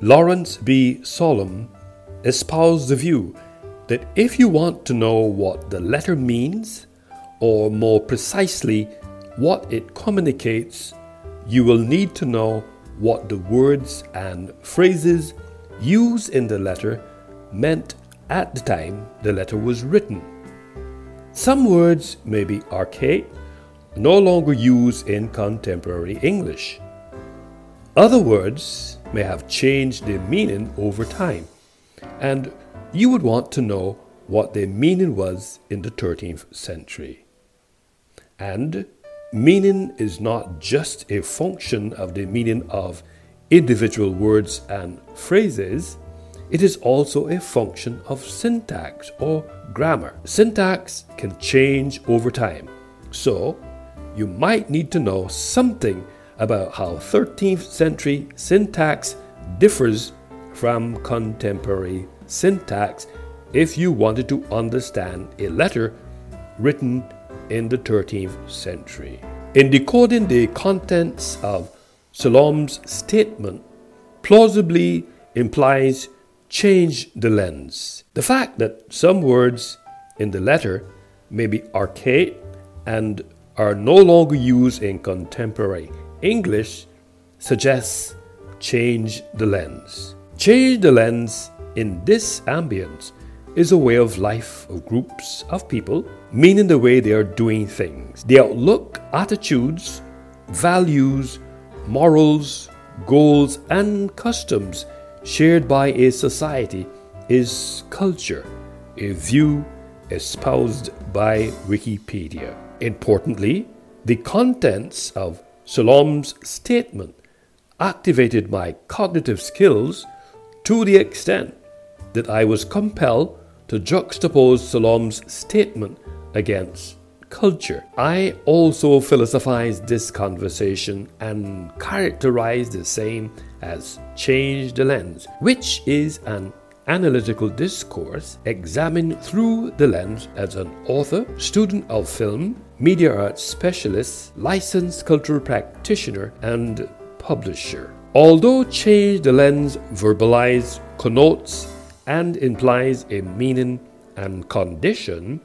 Lawrence B. Solum espoused the view that if you want to know what the letter means, or more precisely, what it communicates, you will need to know what the words and phrases used in the letter meant at the time the letter was written. Some words may be archaic, no longer used in contemporary English. Other words may have changed their meaning over time, and you would want to know what their meaning was in the 13th century. And meaning is not just a function of the meaning of individual words and phrases, it is also a function of syntax or grammar. Syntax can change over time, so you might need to know something about how 13th century syntax differs from contemporary syntax if you wanted to understand a letter written in the 13th century. In decoding the contents of Solum's statement, plausibly implies change the lens. The fact that some words in the letter may be archaic and are no longer used in contemporary English suggests change the lens. Change the lens in this ambience is a way of life of groups of people, meaning the way they are doing things. The outlook, attitudes, values, morals, goals, and customs shared by a society is culture, a view espoused by Wikipedia. Importantly, the contents of Solum's statement activated my cognitive skills to the extent that I was compelled to juxtapose Solum's statement against culture. I also philosophized this conversation and characterized the same as change the lens, which is an analytical discourse examined through the lens as an author, student of film, media arts specialist, licensed cultural practitioner, and publisher. Although change the lens verbalizes, connotes, and implies a meaning and condition,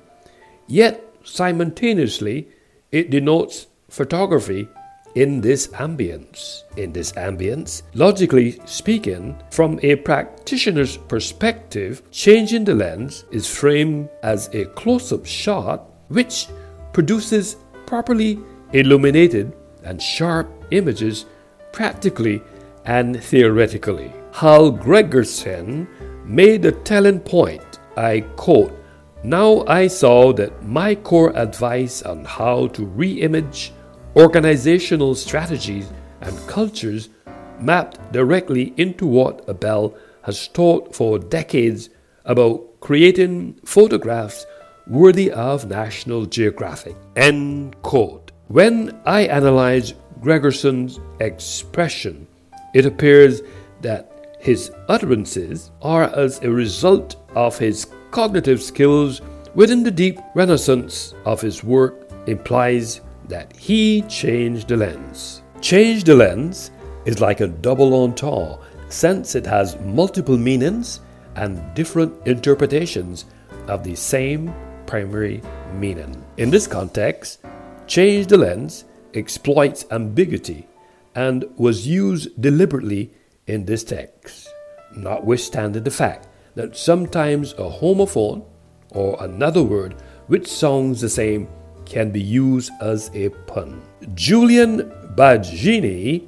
yet simultaneously it denotes photography in this ambience. In this ambience, logically speaking, from a practitioner's perspective, changing the lens is framed as a close up shot which produces properly illuminated and sharp images practically and theoretically. Hal Gregersen made a telling point. I quote, Now I saw that my core advice on how to re image organizational strategies and cultures mapped directly into what Abell has taught for decades about creating photographs worthy of National Geographic. End quote. When I analyze Gregersen's expression, it appears that his utterances are as a result of his cognitive skills within the deep renaissance of his work implies that he changed the lens. Change the lens is like a double entendre since it has multiple meanings and different interpretations of the same primary meaning. In this context, change the lens exploits ambiguity and was used deliberately in this text, notwithstanding the fact that sometimes a homophone or another word which sounds the same can be used as a pun. Julian Baggini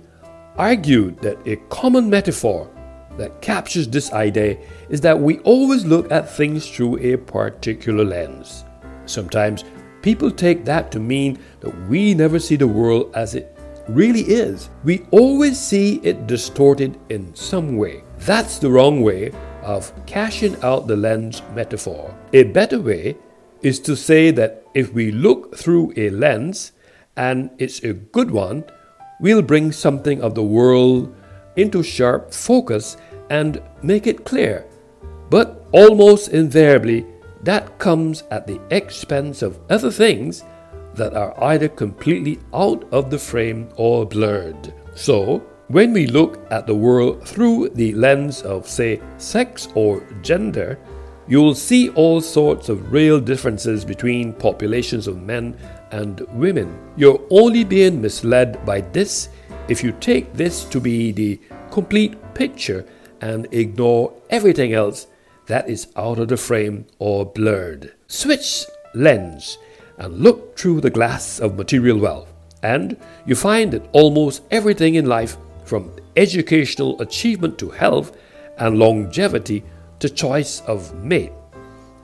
argued that a common metaphor that captures this idea is that we always look at things through a particular lens. Sometimes people take that to mean that we never see the world as it really is. We always see it distorted in some way. That's the wrong way of cashing out the lens metaphor. A better way is to say that if we look through a lens and it's a good one, we'll bring something of the world into sharp focus and make it clear. But almost invariably, that comes at the expense of other things that are either completely out of the frame or blurred. So, When we look at the world through the lens of, say, sex or gender, you'll see all sorts of real differences between populations of men and women. You're only being misled by this if you take this to be the complete picture and ignore everything else that is out of the frame or blurred. Switch lens and look through the glass of material wealth, and you find that almost everything in life, from educational achievement to health and longevity to choice of mate,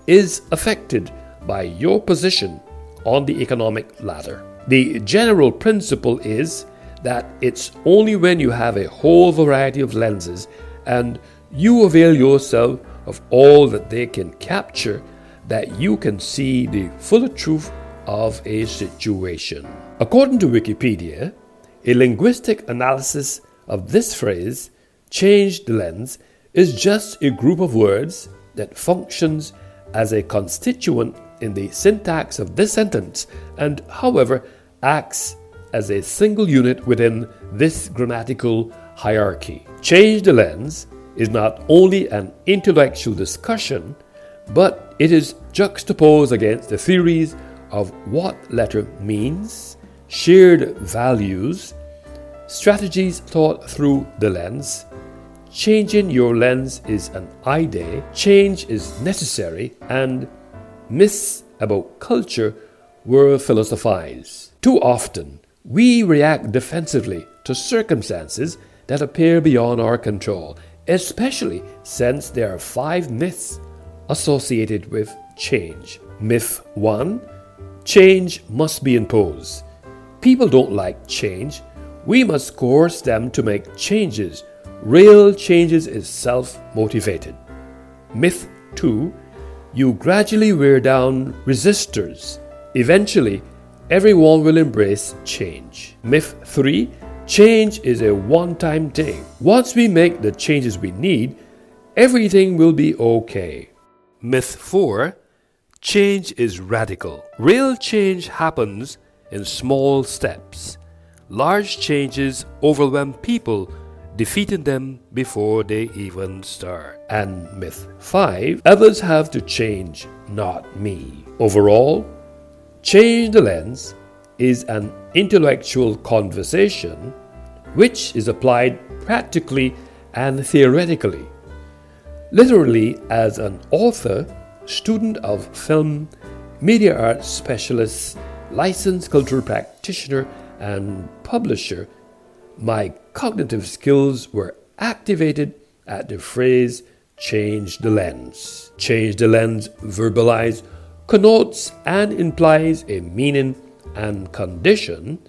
is affected by your position on the economic ladder. The general principle is that it's only when you have a whole variety of lenses and you avail yourself of all that they can capture that you can see the fuller truth of a situation. According to Wikipedia, a linguistic analysis of this phrase, change the lens, is just a group of words that functions as a constituent in the syntax of this sentence and, however, acts as a single unit within this grammatical hierarchy. Change the lens is not only an intellectual discussion, but it is juxtaposed against the theories of what letter means, shared values, strategies taught through the lens. Changing your lens is an idea, change is necessary, and myths about culture were philosophized. Too often, we react defensively to circumstances that appear beyond our control, especially since there are five myths associated with change. Myth 1 Change must be imposed. People don't like change. We must coerce them to make changes. Real changes is self motivated. Myth 2 You gradually wear down resistors. Eventually, everyone will embrace change. Myth 3 Change is a one time thing. Once we make the changes we need, everything will be okay. Myth 4 Change is radical. Real change happens in small steps. Large changes overwhelm people, defeating them before they even start. And myth 5 Others have to change, not me. Overall, change the lens is an intellectual conversation which is applied practically and theoretically. Literally, as an author, student of film, media arts specialist, licensed cultural practitioner, and publisher, my cognitive skills were activated at the phrase change the lens. Change the lens verbalized connotes and implies a meaning and condition,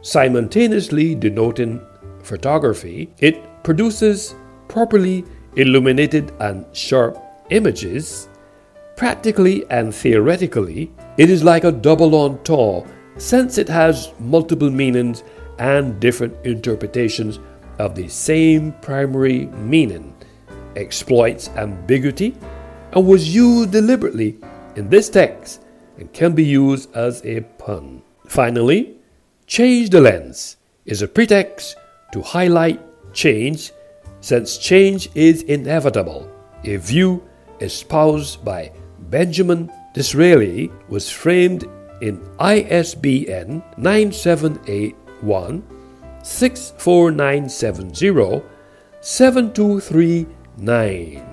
simultaneously denoting photography. It produces properly illuminated and sharp images Practically and theoretically, it is like a double entendre since it has multiple meanings and different interpretations of the same primary meaning, exploits ambiguity, and was used deliberately in this text and can be used as a pun. Finally, change the lens is a pretext to highlight change since change is inevitable, a view espoused by Benjamin Disraeli was framed in ISBN 9781 64970 7239.